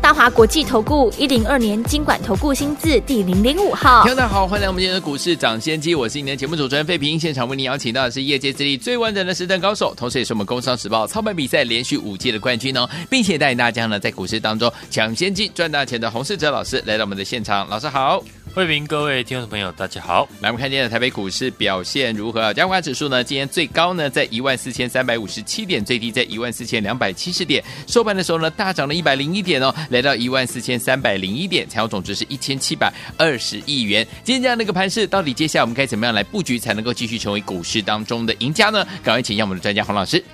大华国际投顾一零二年金管投顾新字第零零五号，大家好，欢迎来我们今天的股市抢先机，我是今天的节目主持人费平，现场为您邀请到的是业界资历最完整的实战高手，同时也是我们工商时报操盘比赛连续五届的冠军哦，并且带领大家呢在股市当中抢先机赚大钱的洪世哲老师来到我们的现场，老师好。慧平，各位听众朋友，大家好。来，我们看今天的台北股市表现如何？加权指数呢？今天最高呢在一万四千三百五十七点，最低在一万四千两百七十点。收盘的时候呢，大涨了一百零一点哦，来到一万四千三百零一点，成交总值是一千七百二十亿元。今天这样的一个盘势，到底接下来我们该怎么样来布局，才能够继续成为股市当中的赢家呢？赶快请教我们的专家洪老师。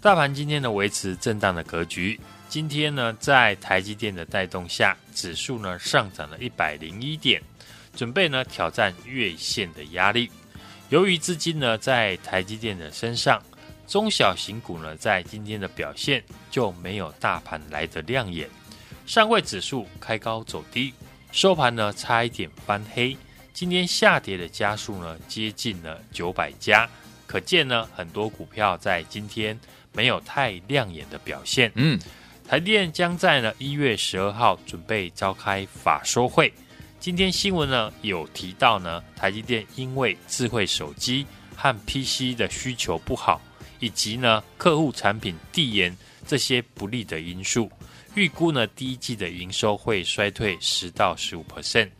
大盘今天呢维持震荡的格局，今天呢在台积电的带动下，指数呢上涨了一百零一点。准备呢挑战月线的压力。由于资金呢在台积电的身上，中小型股呢在今天的表现就没有大盘来得亮眼。上柜指数开高走低，收盘呢差一点翻黑。今天下跌的家数呢接近了九百家，可见呢很多股票在今天没有太亮眼的表现。嗯，台电将在呢一月十二号准备召开法说会。今天新闻呢有提到呢，台积电因为智慧手机和 PC 的需求不好，以及呢客户产品递延这些不利的因素，预估呢第一季的营收会衰退十到十五 percent。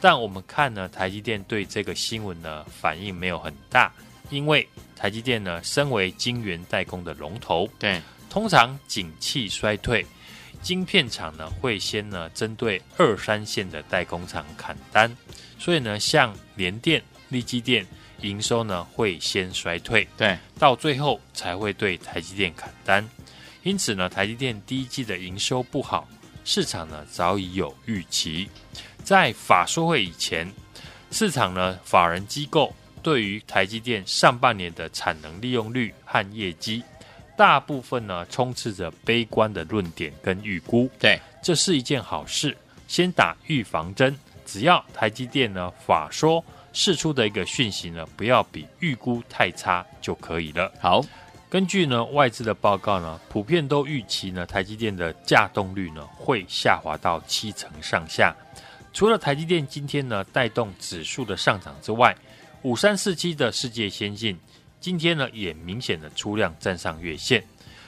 但我们看呢，台积电对这个新闻呢反应没有很大，因为台积电呢身为晶圆代工的龙头，对，通常景气衰退。晶片厂呢会先呢针对二三线的代工厂砍单，所以呢像联电、力积电营收呢会先衰退，对，到最后才会对台积电砍单。因此呢台积电第一季的营收不好，市场呢早已有预期。在法说会以前，市场呢法人机构对于台积电上半年的产能利用率和业绩。大部分呢充斥着悲观的论点跟预估，对，这是一件好事。先打预防针，只要台积电呢法说释出的一个讯息呢，不要比预估太差就可以了。好，根据呢外资的报告呢，普遍都预期呢台积电的稼动率呢会下滑到七成上下。除了台积电今天呢带动指数的上涨之外，五三四七的世界先进。今天呢，也明显的出量站上月线。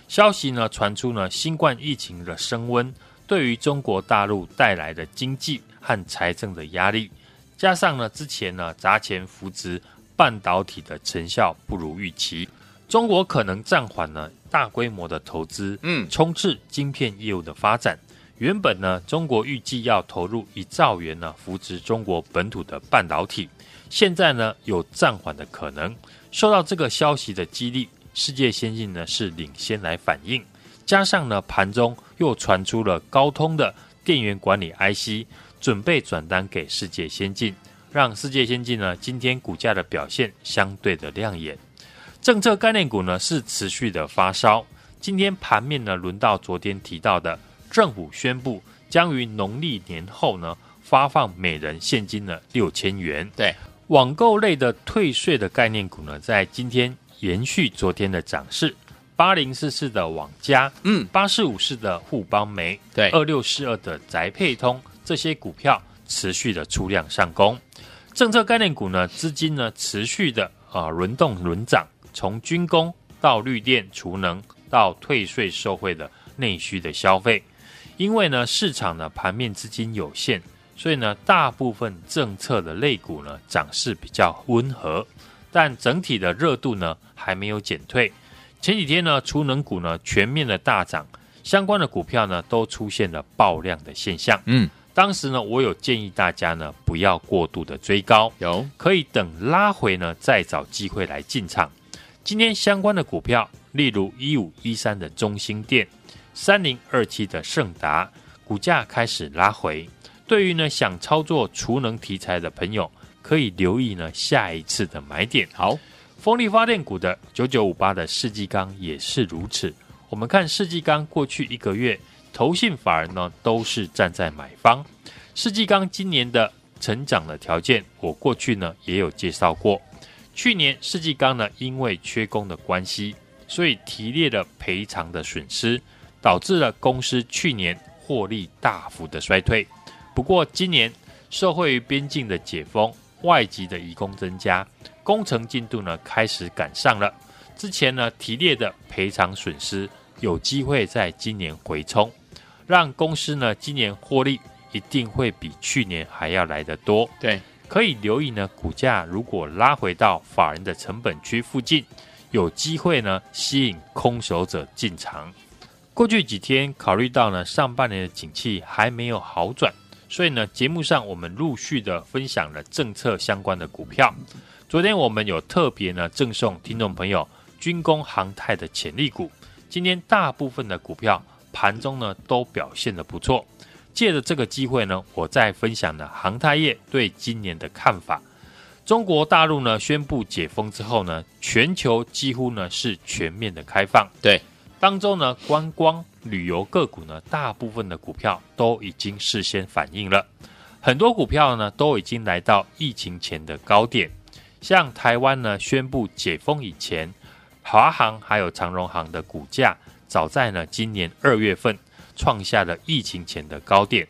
消息呢传出呢，新冠疫情的升温对于中国大陆带来的经济和财政的压力，加上呢之前呢砸钱扶植半导体的成效不如预期，中国可能暂缓了大规模的投资，嗯，冲刺晶片业务的发展。原本呢，中国预计要投入一兆元呢扶植中国本土的半导体，现在呢有暂缓的可能。受到这个消息的激励，世界先进呢是领先来反应，加上呢盘中又传出了高通的电源管理 IC 准备转单给世界先进，让世界先进呢今天股价的表现相对的亮眼。政策概念股呢是持续的发烧，今天盘面呢轮到昨天提到的政府宣布将于农历年后呢发放每人现金的六千元。对。网购类的退税的概念股呢，在今天延续昨天的涨势，八零四四的网家，嗯，八四五四的富邦煤，对，二六四二的宅配通，这些股票持续的出量上攻。政策概念股呢，资金呢持续的啊轮动轮涨，从军工到绿电储能到退税受惠的内需的消费，因为呢市场呢盘面资金有限。所以呢，大部分政策的类股呢，涨势比较温和，但整体的热度呢还没有减退。前几天呢，储能股呢全面的大涨，相关的股票呢都出现了爆量的现象。嗯，当时呢，我有建议大家呢不要过度的追高，有可以等拉回呢再找机会来进场。今天相关的股票，例如一五一三的中兴电、三零二七的盛达，股价开始拉回。对于呢想操作储能题材的朋友，可以留意呢下一次的买点。好，风力发电股的九九五八的世纪钢也是如此。我们看世纪钢过去一个月，投信法人呢都是站在买方。世纪钢今年的成长的条件，我过去呢也有介绍过。去年世纪钢呢因为缺工的关系，所以提列了赔偿的损失，导致了公司去年获利大幅的衰退。不过今年受惠于边境的解封，外籍的移工增加，工程进度呢开始赶上了。之前呢提列的赔偿损失有机会在今年回冲，让公司呢今年获利一定会比去年还要来得多。对，可以留意呢股价如果拉回到法人的成本区附近，有机会呢吸引空手者进场。过去几天考虑到呢上半年的景气还没有好转，所以呢节目上我们陆续的分享了政策相关的股票。昨天我们有特别呢赠送听众朋友。军工航太的潜力股，今天大部分的股票盘中呢都表现得不错。借着这个机会呢，我再分享了航太业对今年的看法。中国大陆呢宣布解封之后呢，全球几乎呢是全面的开放。对，当中呢观光旅游个股呢，大部分的股票都已经事先反应了，很多股票呢都已经来到疫情前的高点。像台湾呢宣布解封以前。华航还有长荣航的股价，早在呢今年二月份创下了疫情前的高点。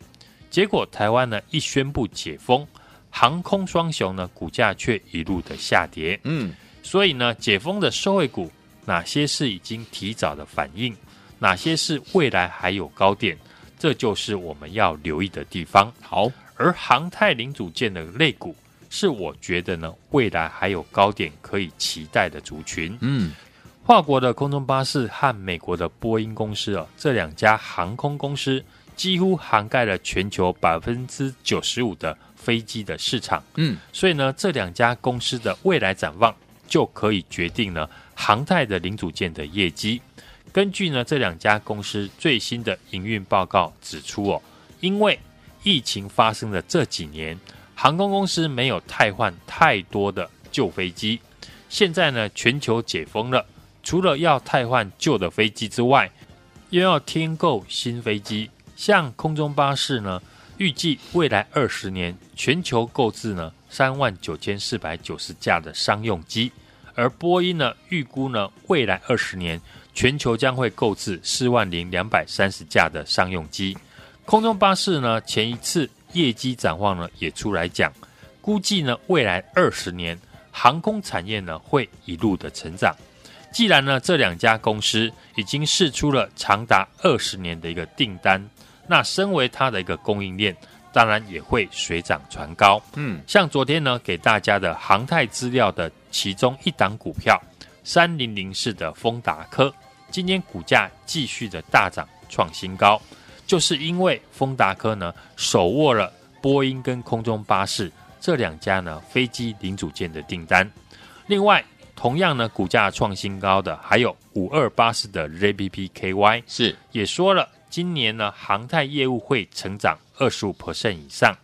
结果台湾呢一宣布解封，航空双雄呢股价却一路的下跌。嗯，所以呢解封的受惠股，哪些是已经提早的反应，哪些是未来还有高点，这就是我们要留意的地方。好，而航太零组件的类股，是我觉得呢未来还有高点可以期待的族群。嗯。跨国的空中巴士和美国的波音公司啊，这两家航空公司几乎涵盖了全球百分之九十五的飞机的市场。嗯，所以呢，这两家公司的未来展望就可以决定呢航太的零组件的业绩。根据呢这两家公司最新的营运报告指出哦，因为疫情发生的这几年，航空公司没有汰换太多的旧飞机，现在呢全球解封了。除了要汰换旧的飞机之外，又要添购新飞机。像空中巴士呢，预计未来二十年全球购置呢三万九千四百九十架的商用机，而波音呢预估呢未来二十年全球将会购置四万零两百三十架的商用机。空中巴士呢前一次业绩展望呢也出来讲，估计呢未来二十年航空产业呢会一路的成长。既然呢，这两家公司已经释出了长达二十年的一个订单，那身为它的一个供应链，当然也会水涨船高。嗯，像昨天呢，给大家的航太资料的其中一档股票三零零四的丰达科，今天股价继续的大涨创新高，就是因为丰达科呢手握了波音跟空中巴士这两家呢飞机零组件的订单，另外。同样呢，股价创新高的还有五二八四的 ZBPKY，是也说了，今年呢航太业务会成长二十五 percent 以上。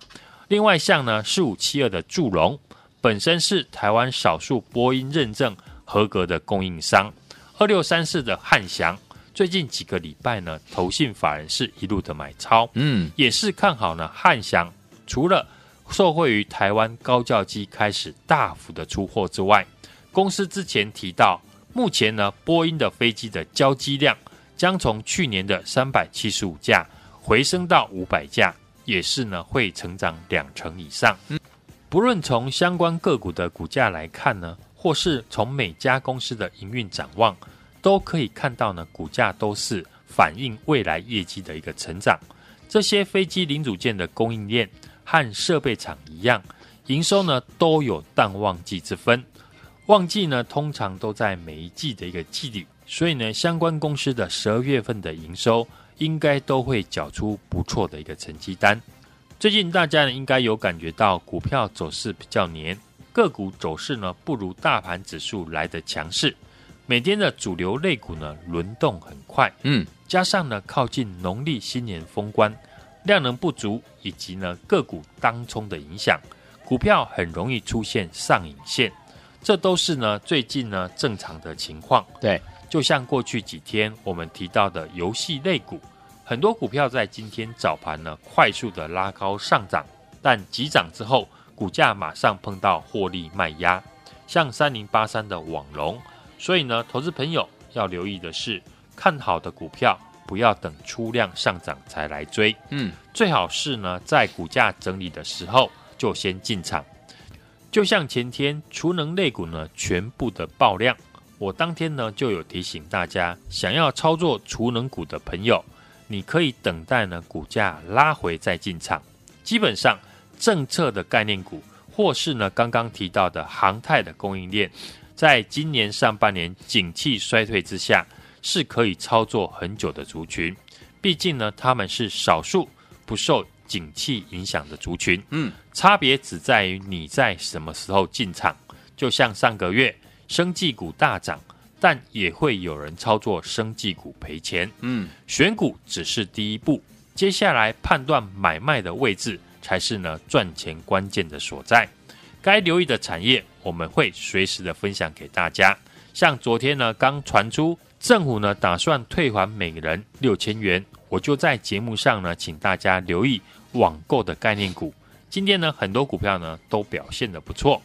另外像呢四五七二的祝融，本身是台湾少数波音认证合格的供应商。二六三四的汉翔，最近几个礼拜呢，投信法人是一路的买超，嗯，也是看好呢汉翔，除了受惠于台湾高教机开始大幅的出货之外。公司之前提到，目前呢，波音的飞机的交机量将从去年的三百七十五架回升到五百架，也是呢会成长两成以上。不论从相关个股的股价来看呢，或是从每家公司的营运展望，都可以看到呢，股价都是反映未来业绩的一个成长。这些飞机零组件的供应链和设备厂一样，营收呢都有淡旺季之分。旺季呢，通常都在每一季的一个季底，所以呢，相关公司的十二月份的营收应该都会缴出不错的一个成绩单。最近大家呢，应该有感觉到股票走势比较黏，个股走势呢不如大盘指数来的强势。每天的主流类股呢轮动很快，嗯，加上呢靠近农历新年封关，量能不足以及呢个股当冲的影响，股票很容易出现上影线。这都是呢最近呢正常的情况。对，就像过去几天我们提到的游戏类股，很多股票在今天早盘呢快速的拉高上涨，但急涨之后，股价马上碰到获利卖压，像三零八三的网龙。所以呢，投资朋友要留意的是，看好的股票不要等出量上涨才来追，嗯，最好是呢在股价整理的时候就先进场。就像前天储能类股呢全部的爆量。我当天呢就有提醒大家，想要操作储能股的朋友，你可以等待呢股价拉回再进场。基本上，政策的概念股，或是呢刚刚提到的航太的供应链，在今年上半年景气衰退之下，是可以操作很久的族群。毕竟呢，他们是少数不受景气影响的族群。嗯，差别只在于你在什么时候进场。就像上个月。生技股大涨，但也会有人操作生技股赔钱。嗯，选股只是第一步，接下来判断买卖的位置才是呢赚钱关键的所在。该留意的产业，我们会随时的分享给大家。像昨天呢，刚传出政府呢打算退还每人六千元，我就在节目上呢请大家留意网购的概念股。今天呢，很多股票呢都表现的不错。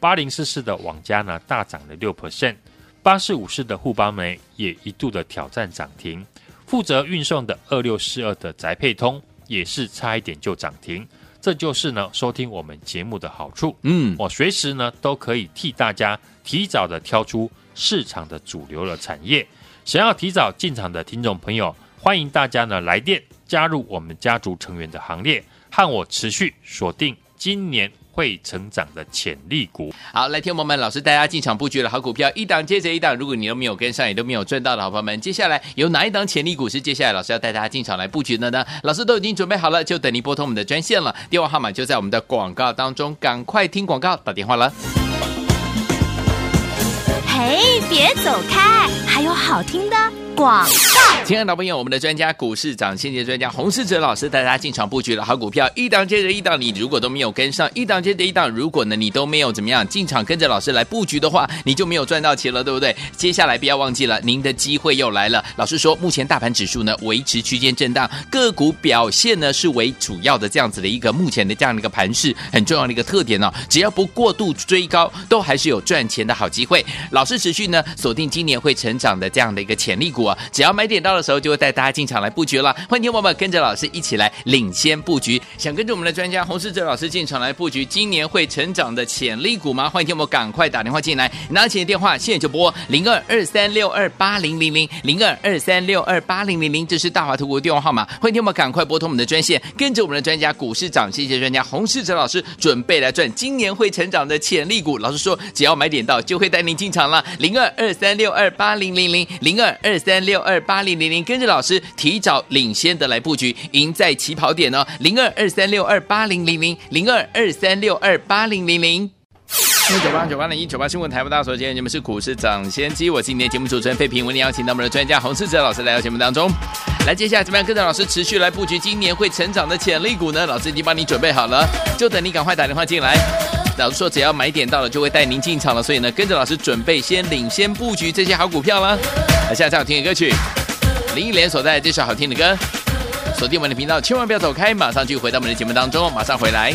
八零四四的网家呢大涨了六 percent，八四五四的沪邦煤也一度的挑战涨停，负责运送的二六四二的宅配通也是差一点就涨停，这就是呢收听我们节目的好处，嗯，我随时呢都可以替大家提早的挑出市场的主流的产业，想要提早进场的听众朋友，欢迎大家呢来电加入我们家族成员的行列，和我持续锁定今年。会成长的潜力股，好，来听我们老师带大家进场布局的好股票，一档接着一档。如果你都没有跟上，也都没有赚到的好朋友们，接下来有哪一档潜力股是接下来老师要带大家进场来布局的呢？老师都已经准备好了，就等您拨通我们的专线了，电话号码就在我们的广告当中，赶快听广告，打电话了。嘿，别走开，还有好听的广告。亲爱的朋友我们的专家股市长先机专家洪世哲老师带大家进场布局了好股票，一档接着一档，你如果都没有跟上，一档接着一档，如果呢你都没有怎么样进场跟着老师来布局的话，你就没有赚到钱了，对不对？接下来不要忘记了，您的机会又来了。老师说，目前大盘指数呢维持区间震荡，个股表现呢是为主要的这样子的一个目前的这样的一个盘势很重要的一个特点哦。只要不过度追高，都还是有赚钱的好机会。老师持续呢锁定今年会成长的这样的一个潜力股啊，只要买点到的时候，就会带大家进场来布局了。欢迎听我们跟着老师一起来领先布局。想跟着我们的专家洪世哲老师进场来布局今年会成长的潜力股吗？欢迎听我们赶快打电话进来，拿起你的电话现在就拨零二二三六二八零零零零二二三六二八零零零，这是大华投顾的电话号码。欢迎听我们赶快拨通我们的专线，跟着我们的专家股市涨谢谢专家洪世哲老师准备来赚今年会成长的潜力股。老师说，只要买点到，就会带您进场了。零二二三六二八零零零零二二三六二八零零零，跟着老师提早领先的来布局，赢在起跑点哦。零二二三六二八零零零零二二三六二八零零零。九八九八零一九八新闻台湾大所，今天你们是股市涨先机，我今天节目主持人费平，为您邀请到我们的专家洪世哲老师来到节目当中。来，接下来怎么样跟着老师持续来布局今年会成长的潜力股呢？老师已经帮你准备好了，就等你赶快打电话进来。老师说，只要买点到了，就会带您进场了。所以呢，跟着老师准备先领先布局这些好股票了。来，下场好听的歌曲，林忆莲所在这首好听的歌，锁定我们的频道，千万不要走开，马上就回到我们的节目当中，马上回来。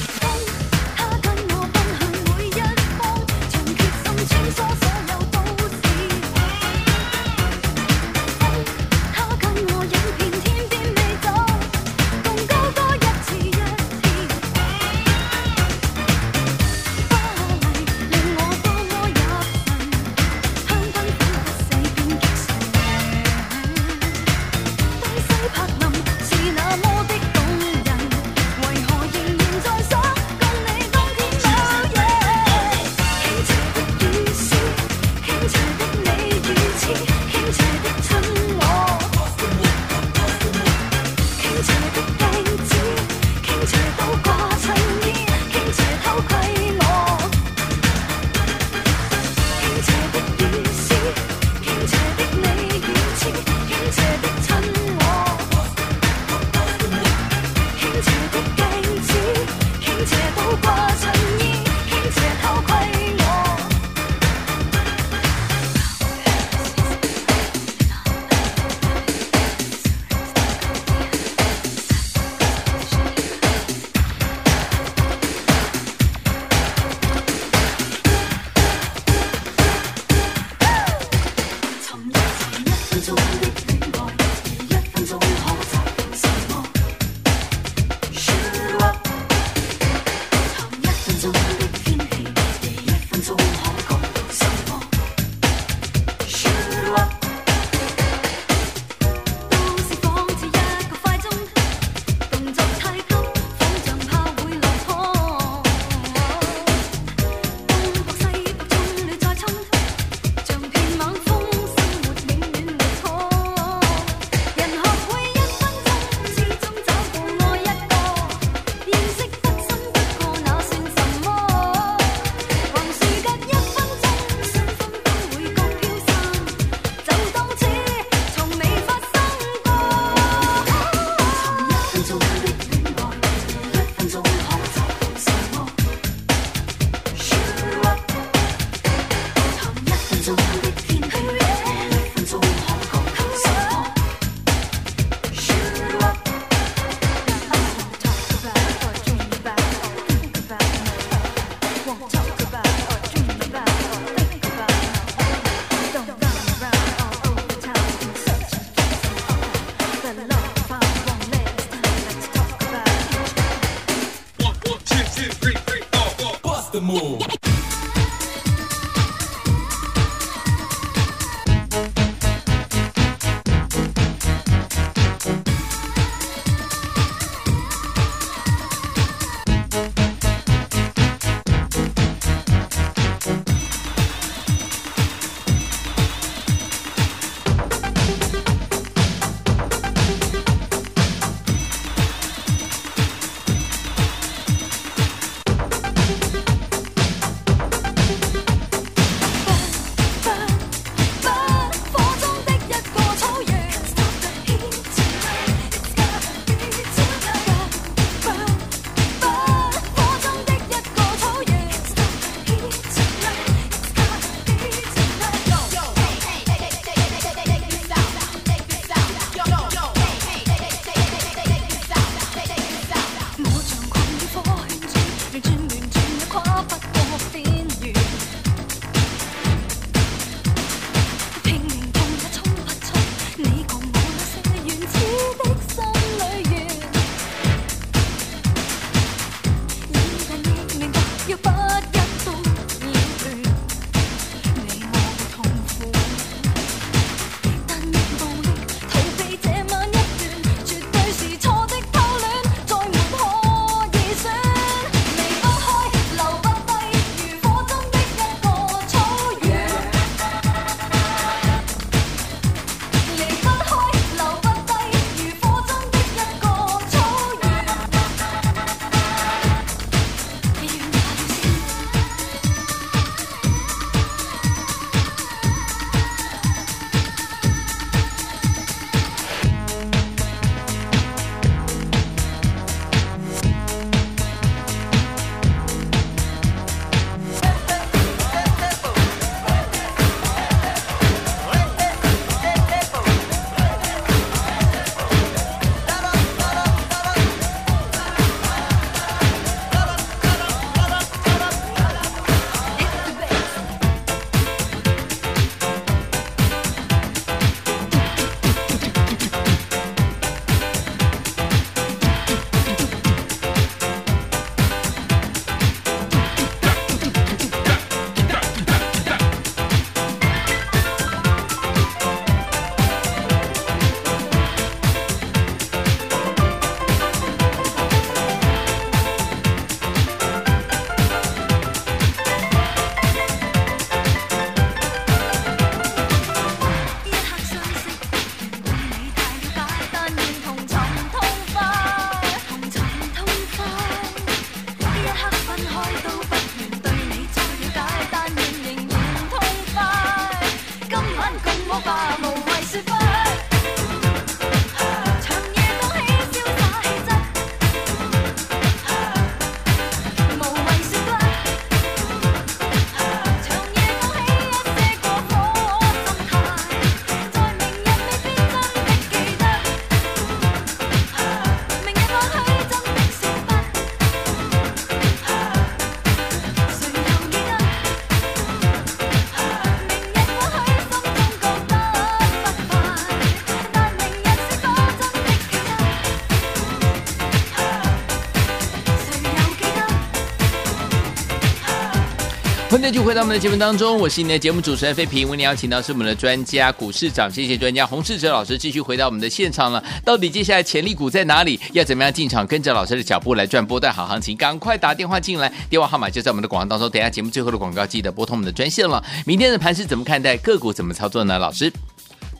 欢迎继续回到我们的节目当中，我是你的节目主持人费平。为你邀请到是我们的专家股市长谢谢专家洪世哲老师，继续回到我们的现场了。到底接下来潜力股在哪里？要怎么样进场，跟着老师的脚步来赚波段好行情？赶快打电话进来，电话号码就在我们的广告当中。等下节目最后的广告，记得拨通我们的专线了。明天的盘是怎么看待？个股怎么操作呢？老师，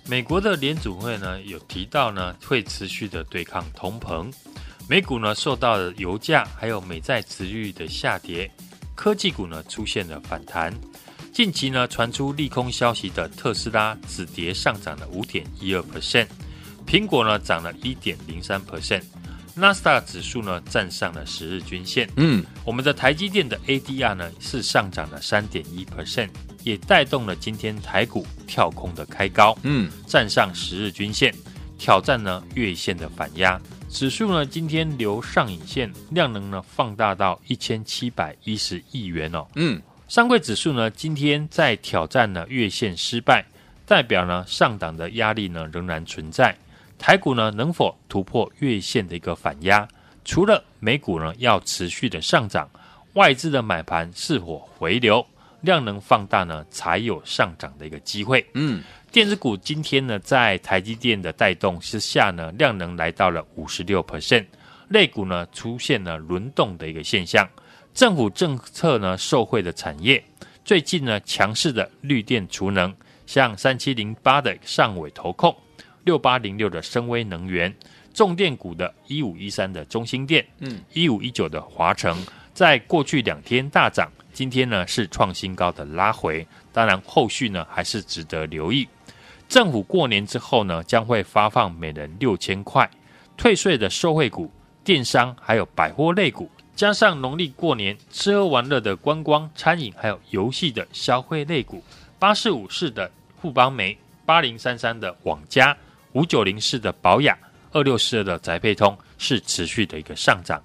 美国的联储会呢有提到呢会持续的对抗通膨，美股呢受到了油价还有美债殖利率的下跌。科技股呢出现了反弹，近期呢传出利空消息的特斯拉止跌上涨了五点一二 percent，苹果呢涨了一点零三 percent，纳斯达克指数呢站上了十日均线。嗯，我们的台积电的 ADR 呢是上涨了三点一 percent，也带动了今天台股跳空的开高。嗯，站上十日均线，挑战呢月线的反压。指数呢，今天留上影线，量能呢放大到一千七百一十亿元哦。嗯，上柜指数呢，今天在挑战呢月线失败，代表呢上档的压力呢仍然存在。台股呢能否突破月线的一个反压？除了美股呢要持续的上涨，外资的买盘是否回流，量能放大呢才有上涨的一个机会。嗯。电子股今天呢，在台积电的带动之下呢，量能来到了五十六 percent，类股呢出现了轮动的一个现象。政府政策呢受惠的产业，最近呢强势的绿电储能，像三七零八的上尾投控，六八零六的升威能源，重电股的一五一三的中兴电，嗯，一五一九的华城，在过去两天大涨，今天呢是创新高的拉回，当然后续呢还是值得留意。政府过年之后呢，将会发放每人六千块，退税的受惠股、电商还有百货类股，加上农历过年吃喝玩乐的观光、餐饮还有游戏的消费类股，八四五四的富邦煤、八零三三的网家、五九零四的保雅、二六四二的宅配通是持续的一个上涨。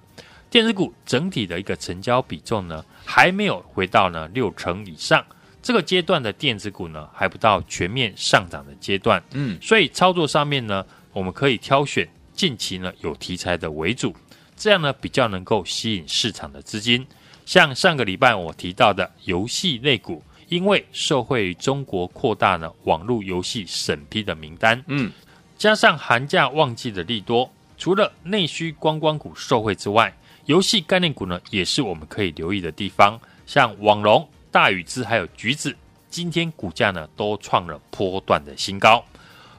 电子股整体的一个成交比重呢，还没有回到呢六成以上。这个阶段的电子股呢，还不到全面上涨的阶段，嗯，所以操作上面呢，我们可以挑选近期呢有题材的为主，这样呢比较能够吸引市场的资金。像上个礼拜我提到的游戏类股，因为受惠于中国扩大呢网络游戏审批的名单，嗯，加上寒假旺季的利多，除了内需观光股受惠之外，游戏概念股呢也是我们可以留意的地方，像网龙。大禹之还有橘子，今天股价呢都创了波段的新高。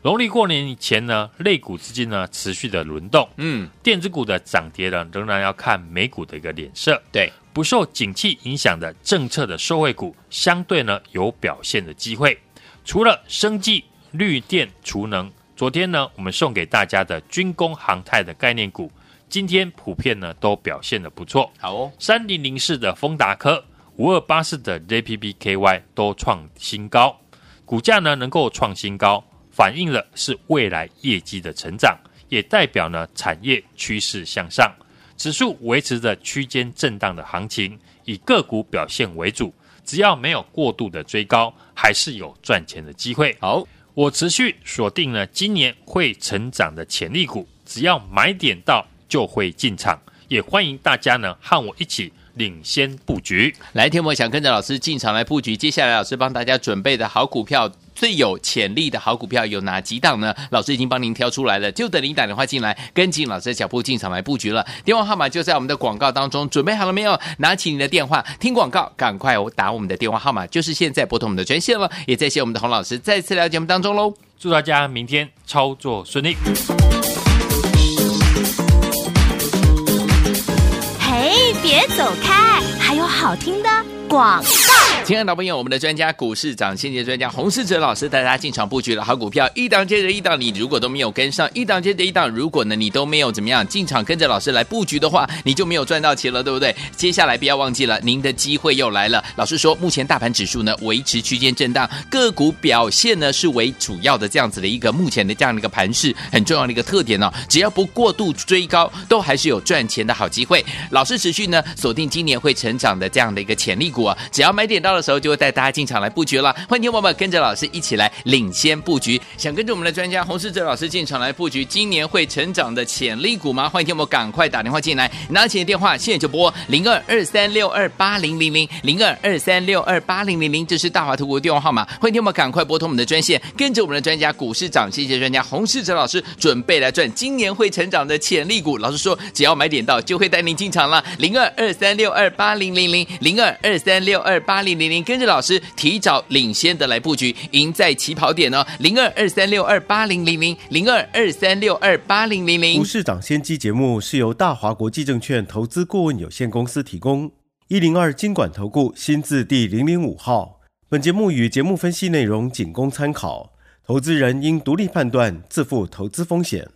农历过年以前呢，类股资金呢持续的轮动，嗯，电子股的涨跌呢仍然要看美股的一个脸色。对，不受景气影响的政策的受惠股，相对呢有表现的机会。除了生技、绿电、储能，昨天呢我们送给大家的军工、航太的概念股，今天普遍呢都表现的不错。好哦，三零零四的丰达科。五二八四的 JPPKY 都创新高，股价呢能够创新高，反映了是未来业绩的成长，也代表呢产业趋势向上。指数维持着区间震荡的行情，以个股表现为主，只要没有过度的追高，还是有赚钱的机会。好，我持续锁定了今年会成长的潜力股，只要买点到就会进场，也欢迎大家呢和我一起。领先布局，来，天魔想跟着老师进场来布局。接下来老师帮大家准备的好股票，最有潜力的好股票有哪几档呢？老师已经帮您挑出来了，就等您打电话进来，跟紧老师的脚步进场来布局了。电话号码就在我们的广告当中，准备好了没有？拿起你的电话听广告，赶快打我们的电话号码，就是现在拨通我们的专线了。也谢谢我们的洪老师再次来到节目当中喽，祝大家明天操作顺利。别走开，还有好听的广。亲爱的朋友我们的专家股市涨先机专家洪世哲老师带大家进场布局了好股票，一档接着一档，你如果都没有跟上，一档接着一档，如果呢你都没有怎么样进场跟着老师来布局的话，你就没有赚到钱了，对不对？接下来不要忘记了，您的机会又来了。老师说，目前大盘指数呢维持区间震荡，个股表现呢是为主要的这样子的一个目前的这样的一个盘势，很重要的一个特点哦。只要不过度追高，都还是有赚钱的好机会。老师持续呢锁定今年会成长的这样的一个潜力股啊，只要买点到的时候，就会带大家进场来布局了。欢迎听友们跟着老师一起来领先布局。想跟着我们的专家洪世哲老师进场来布局今年会成长的潜力股吗？欢迎听友们赶快打电话进来，拿起电话现在就拨零二二三六二八零零零零二二三六二八零零零，这是大华图股电话号码。欢迎听友们赶快拨通我们的专线，跟着我们的专家股市涨谢谢专家洪世哲老师准备来赚今年会成长的潜力股。老师说，只要买点到，就会带您进场了。零二二三六二八零零零零二二三六二八零零零，跟着老师提早领先的来布局，赢在起跑点哦。零二二三六二八零零零零二二三六二八零零零。股市涨先机节目是由大华国际证券投资顾问有限公司提供，一零二经管投顾新字第零零五号。本节目与节目分析内容仅供参考，投资人应独立判断，自负投资风险。